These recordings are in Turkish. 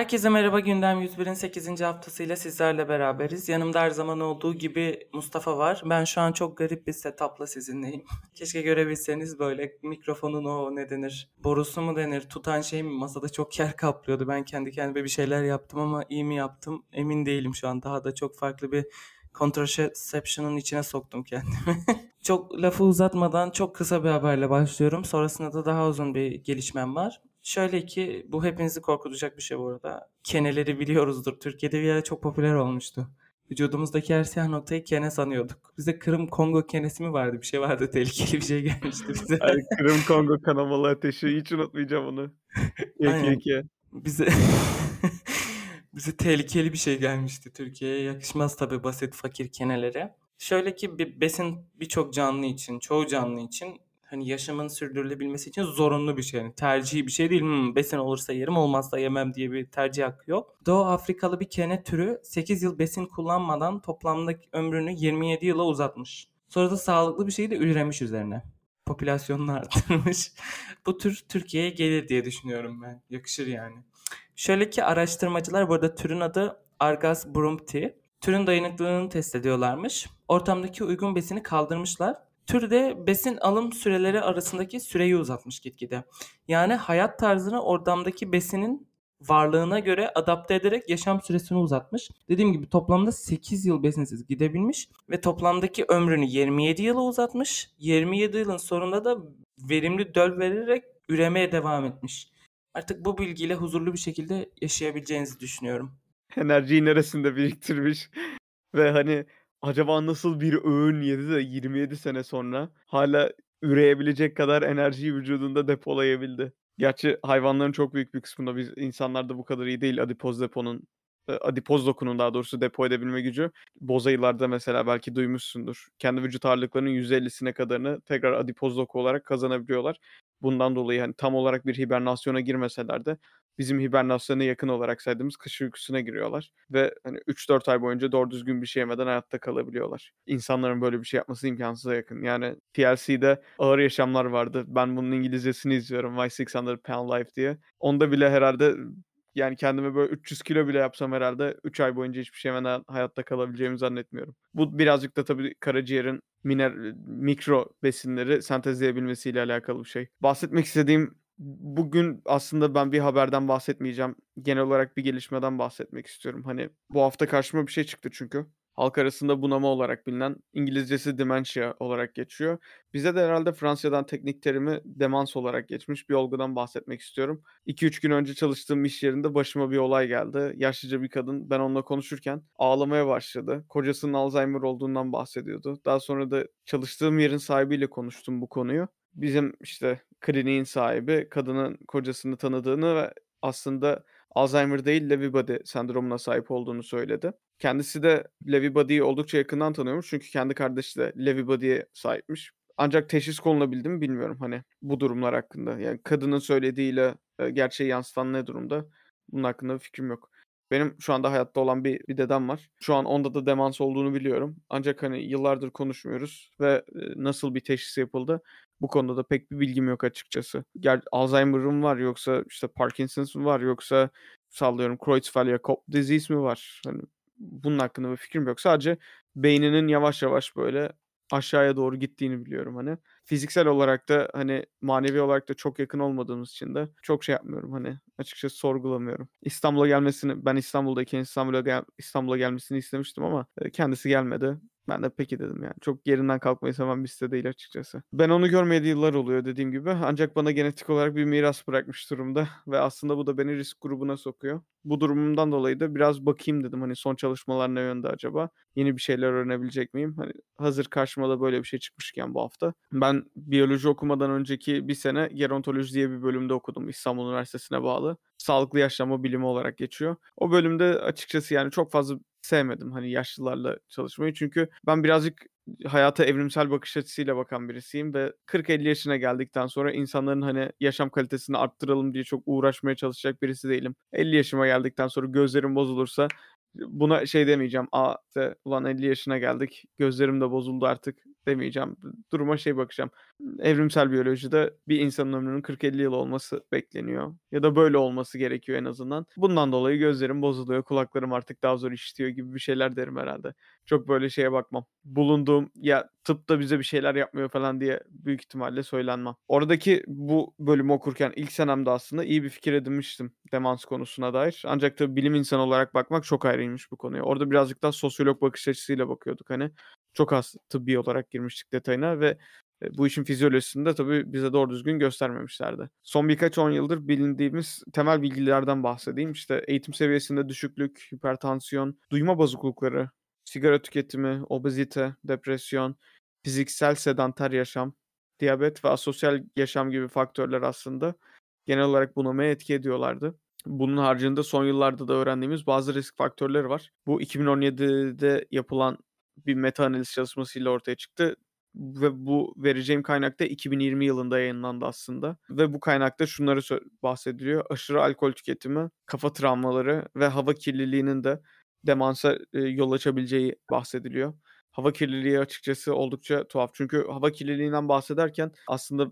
Herkese merhaba. Gündem 101'in 8. haftasıyla sizlerle beraberiz. Yanımda her zaman olduğu gibi Mustafa var. Ben şu an çok garip bir setup'la sizinleyim. Keşke görebilseniz böyle mikrofonun o ne denir, borusu mu denir, tutan şey mi masada çok yer kaplıyordu. Ben kendi kendime bir şeyler yaptım ama iyi mi yaptım emin değilim şu an. Daha da çok farklı bir contraception'ın içine soktum kendimi. çok lafı uzatmadan çok kısa bir haberle başlıyorum. Sonrasında da daha uzun bir gelişmem var. Şöyle ki bu hepinizi korkutacak bir şey bu arada. Keneleri biliyoruzdur. Türkiye'de bir ara çok popüler olmuştu. Vücudumuzdaki her siyah noktayı kene sanıyorduk. Bize Kırım Kongo kenesi mi vardı? Bir şey vardı. Tehlikeli bir şey gelmişti bize. Ay, Kırım Kongo kanamalı ateşi. Hiç unutmayacağım onu. Aynen. KKK. Bize bize tehlikeli bir şey gelmişti Türkiye'ye. Yakışmaz tabii basit fakir kenelere. Şöyle ki bir besin birçok canlı için, çoğu canlı için hani yaşamın sürdürülebilmesi için zorunlu bir şey. Yani tercihi bir şey değil. Hmm, besin olursa yerim olmazsa yemem diye bir tercih hakkı yok. Doğu Afrikalı bir kene türü 8 yıl besin kullanmadan toplamdaki ömrünü 27 yıla uzatmış. Sonra da sağlıklı bir şeyi de üremiş üzerine. Popülasyonunu arttırmış. Bu tür Türkiye'ye gelir diye düşünüyorum ben. Yakışır yani. Şöyle ki araştırmacılar burada türün adı Argas brumpti. Türün dayanıklılığını test ediyorlarmış. Ortamdaki uygun besini kaldırmışlar. Tür de besin alım süreleri arasındaki süreyi uzatmış gitgide. Yani hayat tarzını ortamdaki besinin varlığına göre adapte ederek yaşam süresini uzatmış. Dediğim gibi toplamda 8 yıl besinsiz gidebilmiş ve toplamdaki ömrünü 27 yıla uzatmış. 27 yılın sonunda da verimli döl vererek üremeye devam etmiş. Artık bu bilgiyle huzurlu bir şekilde yaşayabileceğinizi düşünüyorum. Enerjiyi neresinde biriktirmiş. Ve hani acaba nasıl bir öğün yedi de 27 sene sonra hala üreyebilecek kadar enerjiyi vücudunda depolayabildi. Gerçi hayvanların çok büyük bir kısmında biz insanlarda bu kadar iyi değil adipoz deponun e, adipoz dokunun daha doğrusu depo edebilme gücü. Bozayılarda mesela belki duymuşsundur. Kendi vücut ağırlıklarının %50'sine kadarını tekrar adipoz doku olarak kazanabiliyorlar. Bundan dolayı hani tam olarak bir hibernasyona girmeseler de bizim hibernasyona yakın olarak saydığımız kış uykusuna giriyorlar. Ve hani 3-4 ay boyunca doğru düzgün bir şey yemeden hayatta kalabiliyorlar. İnsanların böyle bir şey yapması imkansıza yakın. Yani TLC'de ağır yaşamlar vardı. Ben bunun İngilizcesini izliyorum. Why 600 Pound Life diye. Onda bile herhalde yani kendime böyle 300 kilo bile yapsam herhalde 3 ay boyunca hiçbir şey yemeden hayatta kalabileceğimi zannetmiyorum. Bu birazcık da tabii karaciğerin miner, mikro besinleri sentezleyebilmesiyle alakalı bir şey. Bahsetmek istediğim bugün aslında ben bir haberden bahsetmeyeceğim. Genel olarak bir gelişmeden bahsetmek istiyorum. Hani bu hafta karşıma bir şey çıktı çünkü. Halk arasında bunama olarak bilinen, İngilizcesi dementia olarak geçiyor. Bize de herhalde Fransızcadan teknik terimi demans olarak geçmiş bir olgudan bahsetmek istiyorum. 2-3 gün önce çalıştığım iş yerinde başıma bir olay geldi. Yaşlıca bir kadın ben onunla konuşurken ağlamaya başladı. Kocasının Alzheimer olduğundan bahsediyordu. Daha sonra da çalıştığım yerin sahibiyle konuştum bu konuyu. Bizim işte kliniğin sahibi kadının kocasını tanıdığını ve aslında Alzheimer değil Lewy body sendromuna sahip olduğunu söyledi. Kendisi de Lewy body'yi oldukça yakından tanıyormuş çünkü kendi kardeşi de Lewy body'ye sahipmiş. Ancak teşhis konulabildi mi bilmiyorum hani bu durumlar hakkında. Yani kadının söylediğiyle gerçeği yansıtan ne durumda? Bunun hakkında bir fikrim yok. Benim şu anda hayatta olan bir, bir dedem var. Şu an onda da demans olduğunu biliyorum. Ancak hani yıllardır konuşmuyoruz ve e, nasıl bir teşhis yapıldı bu konuda da pek bir bilgim yok açıkçası. Ger Alzheimer'ım var yoksa işte Parkinson's mı var yoksa sallıyorum Creutzfeldt-Jakob disease mi var? Hani bunun hakkında bir fikrim yok. Sadece beyninin yavaş yavaş böyle aşağıya doğru gittiğini biliyorum hani. Fiziksel olarak da hani manevi olarak da çok yakın olmadığımız için de çok şey yapmıyorum hani açıkçası sorgulamıyorum. İstanbul'a gelmesini ben İstanbul'dayken İstanbul'a gel İstanbul'a gelmesini istemiştim ama kendisi gelmedi. Ben de peki dedim yani. Çok yerinden kalkmayı seven bir site değil açıkçası. Ben onu görmeyeli yıllar oluyor dediğim gibi. Ancak bana genetik olarak bir miras bırakmış durumda. Ve aslında bu da beni risk grubuna sokuyor. Bu durumumdan dolayı da biraz bakayım dedim. Hani son çalışmalar ne yönde acaba? Yeni bir şeyler öğrenebilecek miyim? Hani hazır karşıma da böyle bir şey çıkmışken bu hafta. Ben biyoloji okumadan önceki bir sene gerontoloji diye bir bölümde okudum. İstanbul Üniversitesi'ne bağlı. Sağlıklı yaşlanma bilimi olarak geçiyor. O bölümde açıkçası yani çok fazla sevmedim hani yaşlılarla çalışmayı. Çünkü ben birazcık hayata evrimsel bakış açısıyla bakan birisiyim ve 40-50 yaşına geldikten sonra insanların hani yaşam kalitesini arttıralım diye çok uğraşmaya çalışacak birisi değilim. 50 yaşıma geldikten sonra gözlerim bozulursa buna şey demeyeceğim. Aa işte ulan 50 yaşına geldik gözlerim de bozuldu artık demeyeceğim. Duruma şey bakacağım. Evrimsel biyolojide bir insanın ömrünün 40-50 yıl olması bekleniyor ya da böyle olması gerekiyor en azından. Bundan dolayı gözlerim bozuluyor, kulaklarım artık daha zor işitiyor gibi bir şeyler derim herhâlde. Çok böyle şeye bakmam. Bulunduğum ya tıp da bize bir şeyler yapmıyor falan diye büyük ihtimalle söylenmem. Oradaki bu bölümü okurken ilk senemde aslında iyi bir fikir edinmiştim demans konusuna dair. Ancak tabii bilim insanı olarak bakmak çok ayrıymış bu konuya. Orada birazcık daha sosyolog bakış açısıyla bakıyorduk hani. Çok az tıbbi olarak girmiştik detayına ve, eee, bu işin fizyolojisini de tabii bize doğru düzgün göstermemişlerdi. Son birkaç 10 yıldır bilindiğimiz temel bilgilerden bahsedeyim. İşte eğitim seviyesinde düşüklük, hipertansiyon, duyma bozuklukları, sigara tüketimi, obezite, depresyon, fiziksel sedanter yaşam, diyabet ve asosyal yaşam gibi faktörler aslında genel olarak bunamaya etki ediyorlardı. Bunun haricinde son yıllarda da öğrendiğimiz bazı risk faktörleri var. Bu 2017'de yapılan bir meta analiz çalışmasıyla ortaya çıktı ve bu vereceğim kaynak da 2020 yılında yayınlandı aslında ve bu kaynakta şunları bahsediliyor. Aşırı alkol tüketimi, kafa travmaları ve hava kirliliğinin de demansa, eee, yol açabileceği bahsediliyor. Hava kirliliği açıkçası oldukça tuhaf. Çünkü hava kirliliğinden bahsederken aslında,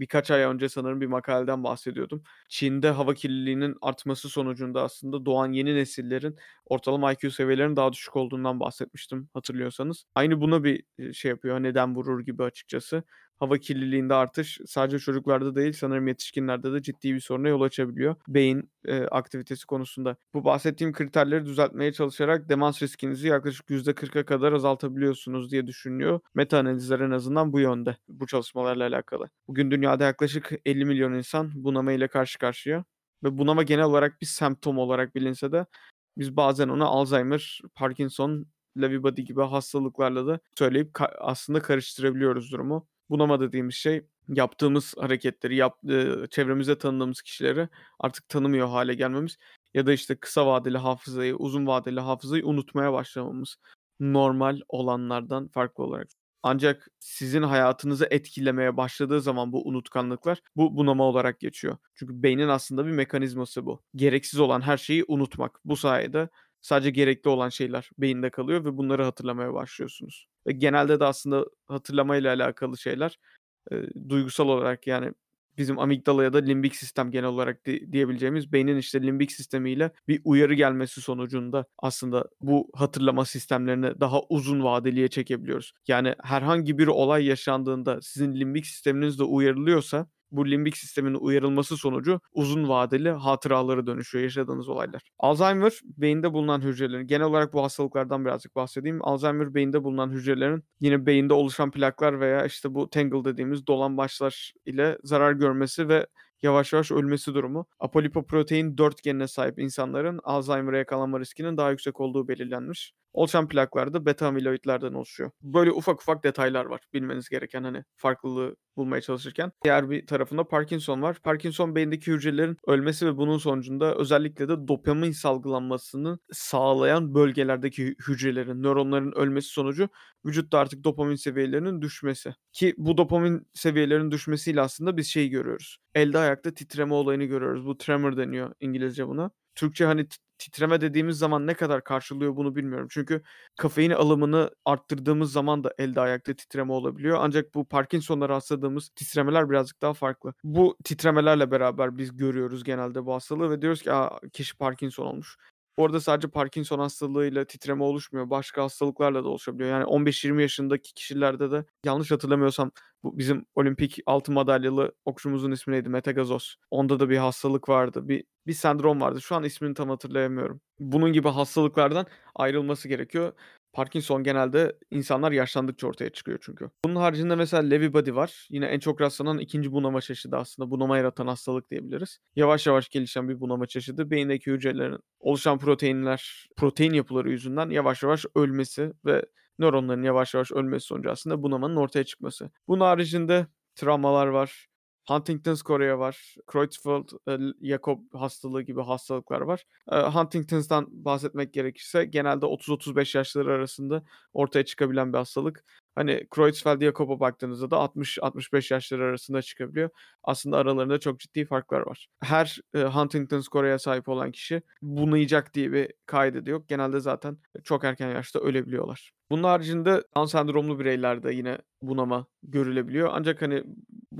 birkaç ay önce sanırım bir makaleden bahsediyordum. Çin'de hava kirliliğinin artması sonucunda aslında doğan yeni nesillerin ortalama IQ seviyelerinin daha düşük olduğundan bahsetmiştim hatırlıyorsanız. Aynı buna bir, şey yapıyor, neden vurur gibi açıkçası. Hava kirliliğinde artış sadece çocuklarda değil sanırım yetişkinlerde de ciddi bir soruna yol açabiliyor beyin, eee, aktivitesi konusunda. Bu bahsettiğim kriterleri düzeltmeye çalışarak demans riskinizi yaklaşık %40'a kadar azaltabiliyorsunuz diye düşünülüyor. Meta analizler en azından bu yönde, bu çalışmalarla alakalı. Bugün dünyada yaklaşık 50 milyon insan bunama ile karşı karşıya ve bunama genel olarak bir semptom olarak bilinse de biz bazen ona Alzheimer, Parkinson, Lewy body gibi hastalıklarla da söyleyip ka aslında karıştırabiliyoruz durumu. Bunama dediğimiz şey yaptığımız hareketleri, yap çevremizde tanıdığımız kişileri artık tanımıyor hâle gelmemiz ya da işte kısa vadeli hafızayı, uzun vadeli hafızayı unutmaya başlamamız normal olanlardan farklı olarak. Ancak sizin hayatınızı etkilemeye başladığı zaman bu unutkanlıklar bu bunama olarak geçiyor. Çünkü beynin aslında bir mekanizması bu. Gereksiz olan her şeyi unutmak. Bu sayede sadece gerekli olan şeyler beyinde kalıyor ve bunları hatırlamaya başlıyorsunuz. Ve genelde de aslında hatırlamayla alakalı şeyler, eee, duygusal olarak yani bizim amigdala ya da limbik sistem genel olarak di diyebileceğimiz beynin işte limbik sistemiyle bir uyarı gelmesi sonucunda aslında bu hatırlama sistemlerini daha uzun vadeliye çekebiliyoruz. Yani herhangi bir olay yaşandığında sizin limbik sisteminiz de uyarılıyorsa bu limbik sistemin uyarılması sonucu uzun vadeli hatıralara dönüşüyor yaşadığınız olaylar. Alzheimer beyinde bulunan hücrelerin genel olarak bu hastalıklardan birazcık bahsedeyim. Alzheimer beyinde bulunan hücrelerin yine beyinde oluşan plaklar veya işte bu tangle dediğimiz dolambaçlar ile zarar görmesi ve yavaş yavaş ölmesi durumu. Apolipoprotein 4 genine sahip insanların Alzheimer'a yakalanma riskinin daha yüksek olduğu belirlenmiş. Oluşan plaklar da beta amiloidlerden oluşuyor. Böyle ufak ufak detaylar var bilmeniz gereken hani farklılığı bulmaya çalışırken. Diğer bir tarafında Parkinson var. Parkinson beyindeki hücrelerin ölmesi ve bunun sonucunda özellikle de dopamin salgılanmasını sağlayan bölgelerdeki hü hücrelerin, nöronların ölmesi sonucu vücutta artık dopamin seviyelerinin düşmesi. Ki bu dopamin seviyelerinin düşmesiyle aslında biz şeyi görüyoruz. Elde ayakta titreme olayını görüyoruz. Bu tremor deniyor İngilizce buna. Türkçe hani titreme dediğimiz zaman ne kadar karşılıyor bunu bilmiyorum. Çünkü kafein alımını arttırdığımız zaman da elde ayakta titreme olabiliyor. Ancak bu Parkinson'la rastladığımız titremeler birazcık daha farklı. Bu titremelerle beraber biz görüyoruz genelde bu hastalığı ve diyoruz ki, "A, kişi Parkinson olmuş." Bu arada sadece Parkinson hastalığıyla titreme oluşmuyor. Başka hastalıklarla da oluşabiliyor. Yani 15-20 yaşındaki kişilerde de yanlış hatırlamıyorsam bu bizim olimpik altın madalyalı okçumuzun ismi neydi? Mete Gazoz. Onda da bir hastalık vardı. Bir bir sendrom vardı. Şu an ismini tam hatırlayamıyorum. Bunun gibi hastalıklardan ayrılması gerekiyor. Parkinson genelde insanlar yaşlandıkça ortaya çıkıyor çünkü. Bunun haricinde mesela Lewy body var. Yine en çok rastlanan 2'nci bunama çeşidi aslında. Bunama yaratan hastalık diyebiliriz. Yavaş yavaş gelişen bir bunama çeşidi. Beyindeki hücrelerin oluşan proteinler, protein yapıları yüzünden yavaş yavaş ölmesi ve nöronların yavaş yavaş ölmesi sonucu aslında bunamanın ortaya çıkması. Bunun haricinde travmalar var. Huntington's chorea var. Creutzfeldt-Jakob hastalığı gibi hastalıklar var. Eee, Huntington's'tan bahsetmek gerekirse genelde 30-35 yaşları arasında ortaya çıkabilen bir hastalık. Hani Creutzfeldt-Jakob'a baktığınızda da 60-65 yaşları arasında çıkabiliyor. Aslında aralarında çok ciddi farklar var. Her e, Huntington skoraya sahip olan kişi bunayacak diye bir kaydı yok. Genelde zaten çok erken yaşta ölebiliyorlar. Bunun haricinde Down sendromlu bireylerde yine bunama görülebiliyor. Ancak hani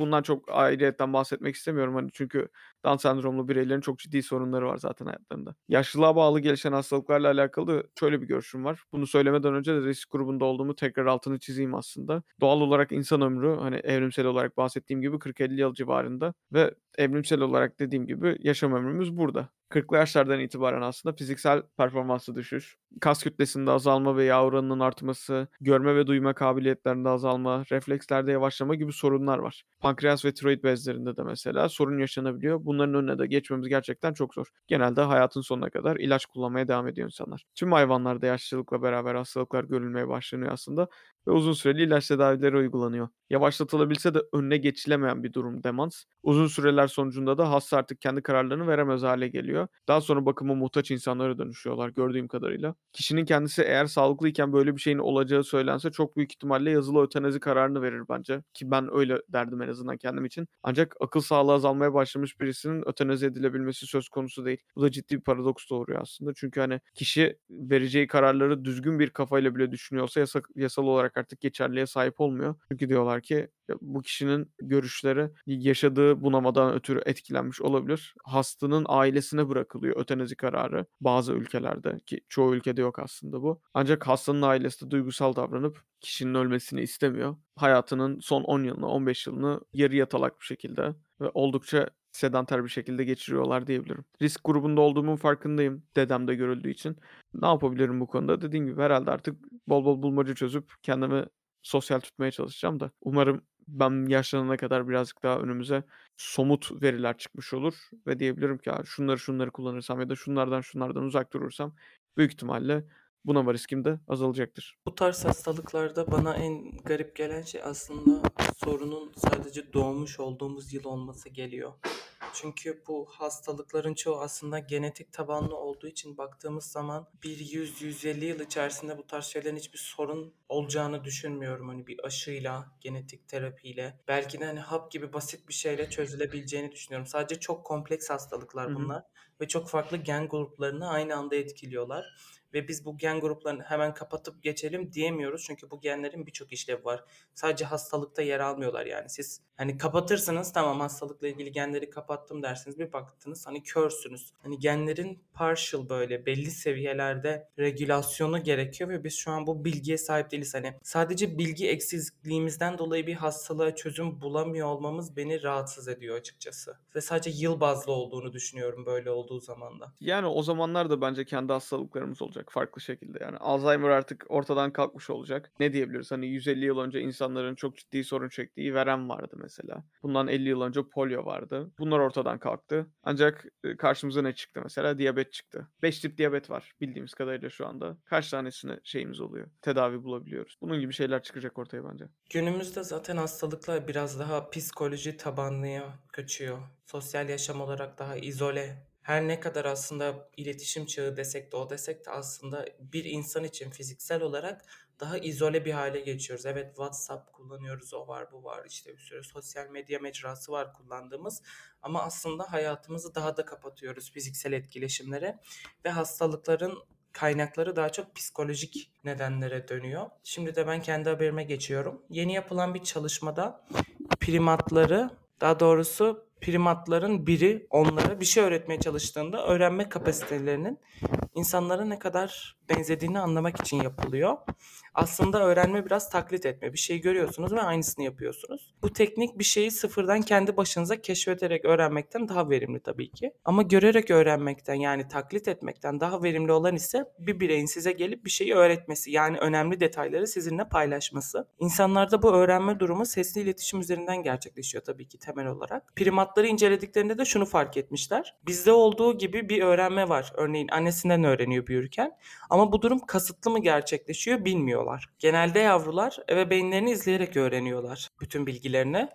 bundan çok ayrıyetten bahsetmek istemiyorum. Hani çünkü Down sendromlu bireylerin çok ciddi sorunları var zaten hayatlarında. Yaşlılığa bağlı gelişen hastalıklarla alakalı şöyle bir görüşüm var. Bunu söylemeden önce de risk grubunda olduğumu tekrar altını çizeyim aslında. Doğal olarak insan ömrü hani evrimsel olarak bahsettiğim gibi 40-50 yıl civarında ve evrimsel olarak dediğim gibi yaşam ömrümüz burada. 40'lı yaşlardan itibaren aslında fiziksel performansı düşüş, kas kütlesinde azalma ve yağ oranının artması, görme ve duyma kabiliyetlerinde azalma, reflekslerde yavaşlama gibi sorunlar var. Pankreas ve tiroid bezlerinde de mesela sorun yaşanabiliyor. Bunların önüne de geçmemiz gerçekten çok zor. Genelde hayatın sonuna kadar ilaç kullanmaya devam ediyor insanlar. Tüm hayvanlarda yaşlılıkla beraber hastalıklar görülmeye başlanıyor aslında ve uzun süreli ilaç tedavileri uygulanıyor. Yavaşlatılabilse de önüne geçilemeyen bir durum demans. Uzun süreler sonucunda da hasta artık kendi kararlarını veremez hale geliyor. Daha sonra bakıma muhtaç insanlara dönüşüyorlar gördüğüm kadarıyla. Kişinin kendisi eğer sağlıklıyken böyle bir şeyin olacağı söylense çok büyük ihtimalle yazılı ötenazi kararını verir bence. Ki ben öyle derdim en azından kendim için. Ancak akıl sağlığı azalmaya başlamış birisinin ötenazi edilebilmesi söz konusu değil. Bu da ciddi bir paradoks doğuruyor aslında. Çünkü hani kişi vereceği kararları düzgün bir kafayla bile düşünüyorsa yasa, yasal olarak artık geçerliğe sahip olmuyor. Çünkü diyorlar ki bu kişinin görüşleri yaşadığı bunamadan ötürü etkilenmiş olabilir. Hastanın ailesine bırakılıyor ötenazi kararı bazı ülkelerde ki çoğu ülkede yok aslında bu. Ancak hastanın ailesi de duygusal davranıp kişinin ölmesini istemiyor. Hayatının son 10 yılını, 15 yılını yarı yatalak bir şekilde ve oldukça sedanter bir şekilde geçiriyorlar diyebilirim. Risk grubunda olduğumun farkındayım dedemde görüldüğü için. Ne yapabilirim bu konuda? Dediğim gibi herhalde artık bol bol bulmaca çözüp kendimi sosyal tutmaya çalışacağım da umarım ben yaşlanana kadar birazcık daha önümüze somut veriler çıkmış olur ve diyebilirim ki şunları şunları kullanırsam ya da şunlardan şunlardan uzak durursam büyük ihtimalle bunama riskim de azalacaktır. Bu tarz hastalıklarda bana en garip gelen şey aslında sorunun sadece doğmuş olduğumuz yıl olması geliyor. Çünkü bu hastalıkların çoğu aslında genetik tabanlı olduğu için baktığımız zaman bir 100-150 yıl içerisinde bu tarz şeylerin hiçbir sorun olacağını düşünmüyorum. Hani bir aşıyla, genetik terapiyle, belki de hani hap gibi basit bir şeyle çözülebileceğini düşünüyorum. Sadece çok kompleks hastalıklar bunlar ve çok farklı gen gruplarını aynı anda etkiliyorlar ve biz bu gen gruplarını hemen kapatıp geçelim diyemiyoruz. Çünkü bu genlerin birçok işlevi var. Sadece hastalıkta yer almıyorlar yani. Siz hani kapatırsınız tamam hastalıkla ilgili genleri kapattım dersiniz. Bir baktınız hani körsünüz. Hani genlerin partial böyle belli seviyelerde regülasyonu gerekiyor ve biz şu an bu bilgiye sahip değiliz. Hani sadece bilgi eksikliğimizden dolayı bir hastalığa çözüm bulamıyor olmamız beni rahatsız ediyor açıkçası. Ve sadece yıl bazlı olduğunu düşünüyorum böyle olduğu zaman da. Yani o zamanlar da bence kendi hastalıklarımız olacak farklı şekilde. Yani Alzheimer artık ortadan kalkmış olacak. Ne diyebiliriz? Hani 150 yıl önce insanların çok ciddi sorun çektiği verem vardı mesela. Bundan 50 yıl önce polio vardı. Bunlar ortadan kalktı. Ancak karşımıza ne çıktı mesela? Diyabet çıktı. 5 tip diyabet var bildiğimiz kadarıyla şu anda. Kaç tanesine şeyimiz oluyor? Tedavi bulabiliyoruz. Bunun gibi şeyler çıkacak ortaya bence. Günümüzde zaten hastalıklar biraz daha psikoloji tabanlıya kaçıyor. Sosyal yaşam olarak daha izole her ne kadar aslında iletişim çağı desek de o desek de aslında bir insan için fiziksel olarak daha izole bir hale geçiyoruz. Evet WhatsApp kullanıyoruz, o var bu var işte bir sürü sosyal medya mecrası var kullandığımız ama aslında hayatımızı daha da kapatıyoruz fiziksel etkileşimlere ve hastalıkların kaynakları daha çok psikolojik nedenlere dönüyor. Şimdi de ben kendi haberime geçiyorum. Yeni yapılan bir çalışmada primatları daha doğrusu primatların biri onlara bir şey öğretmeye çalıştığında öğrenme kapasitelerinin insanlara ne kadar benzediğini anlamak için yapılıyor. Aslında öğrenme biraz taklit etme. Bir şey görüyorsunuz ve aynısını yapıyorsunuz. Bu teknik bir şeyi sıfırdan kendi başınıza keşfederek öğrenmekten daha verimli tabii ki. Ama görerek öğrenmekten yani taklit etmekten daha verimli olan ise bir bireyin size gelip bir şeyi öğretmesi. Yani önemli detayları sizinle paylaşması. İnsanlarda bu öğrenme durumu sesli iletişim üzerinden gerçekleşiyor tabii ki temel olarak. Primatları incelediklerinde de şunu fark etmişler. Bizde olduğu gibi bir öğrenme var. Örneğin annesinden öğreniyor büyürken. Ama bu durum kasıtlı mı gerçekleşiyor bilmiyorlar. Genelde yavrular ebeveynlerini izleyerek öğreniyorlar. Bütün bilgilerini.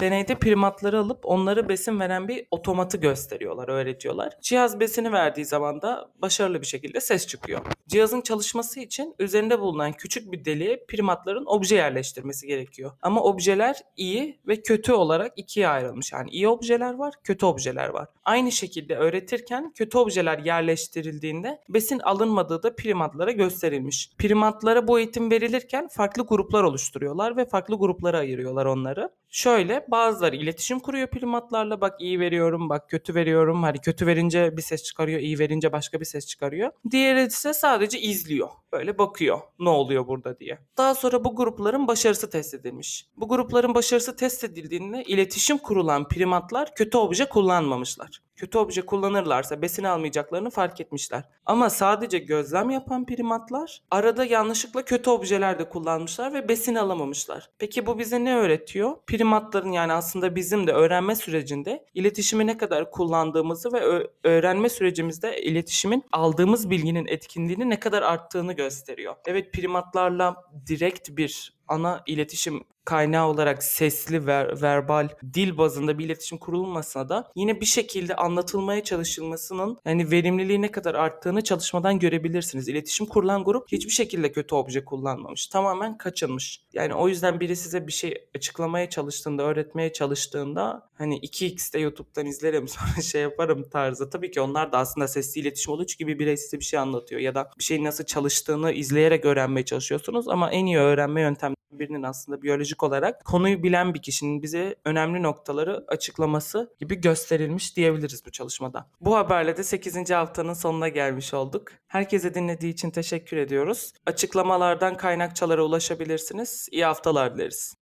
Deneyde primatları alıp onları besin veren bir otomatı gösteriyorlar, öğretiyorlar. Cihaz besini verdiği zaman da başarılı bir şekilde ses çıkıyor. Cihazın çalışması için üzerinde bulunan küçük bir deliğe primatların obje yerleştirmesi gerekiyor. Ama objeler iyi ve kötü olarak ikiye ayrılmış. Yani iyi objeler var, kötü objeler var. Aynı şekilde öğretirken kötü objeler yerleştirildiğinde besin alınmadığı da primatlara gösterilmiş. Primatlara bu eğitim verilirken farklı gruplar oluşturuyorlar ve farklı gruplara ayırıyorlar onları. Şöyle bazıları iletişim kuruyor primatlarla bak iyi veriyorum bak kötü veriyorum hani kötü verince bir ses çıkarıyor iyi verince başka bir ses çıkarıyor. Diğeri ise sadece izliyor böyle bakıyor ne oluyor burada diye. Daha sonra bu grupların başarısı test edilmiş. Bu grupların başarısı test edildiğinde iletişim kurulan primatlar kötü obje kullanmamışlar. Kötü obje kullanırlarsa besin almayacaklarını fark etmişler. Ama sadece gözlem yapan primatlar arada yanlışlıkla kötü objeler de kullanmışlar ve besin alamamışlar. Peki bu bize ne öğretiyor? Primatların yani aslında bizim de öğrenme sürecinde iletişimi ne kadar kullandığımızı ve öğrenme sürecimizde iletişimin aldığımız bilginin etkinliğini ne kadar arttığını gösteriyor. Evet primatlarla direkt bir ana iletişim kaynağı olarak sesli ver, verbal dil bazında bir iletişim kurulmasına da yine bir şekilde anlatılmaya çalışılmasının yani verimliliği ne kadar arttığını çalışmadan görebilirsiniz. İletişim kurulan grup hiçbir şekilde kötü obje kullanmamış. Tamamen kaçınmış. Yani o yüzden biri size bir şey açıklamaya çalıştığında, öğretmeye çalıştığında hani 2x'te YouTube'dan izlerim sonra şey yaparım tarzı. Tabii ki onlar da aslında sesli iletişim oluyor çünkü bir birey size bir şey anlatıyor ya da bir şeyin nasıl çalıştığını izleyerek öğrenmeye çalışıyorsunuz ama en iyi öğrenme yöntemi birinin aslında biyolojik olarak konuyu bilen bir kişinin bize önemli noktaları açıklaması gibi gösterilmiş diyebiliriz bu çalışmada. Bu haberle de 8. haftanın sonuna gelmiş olduk. Herkese dinlediği için teşekkür ediyoruz. Açıklamalardan kaynakçalara ulaşabilirsiniz. İyi haftalar dileriz.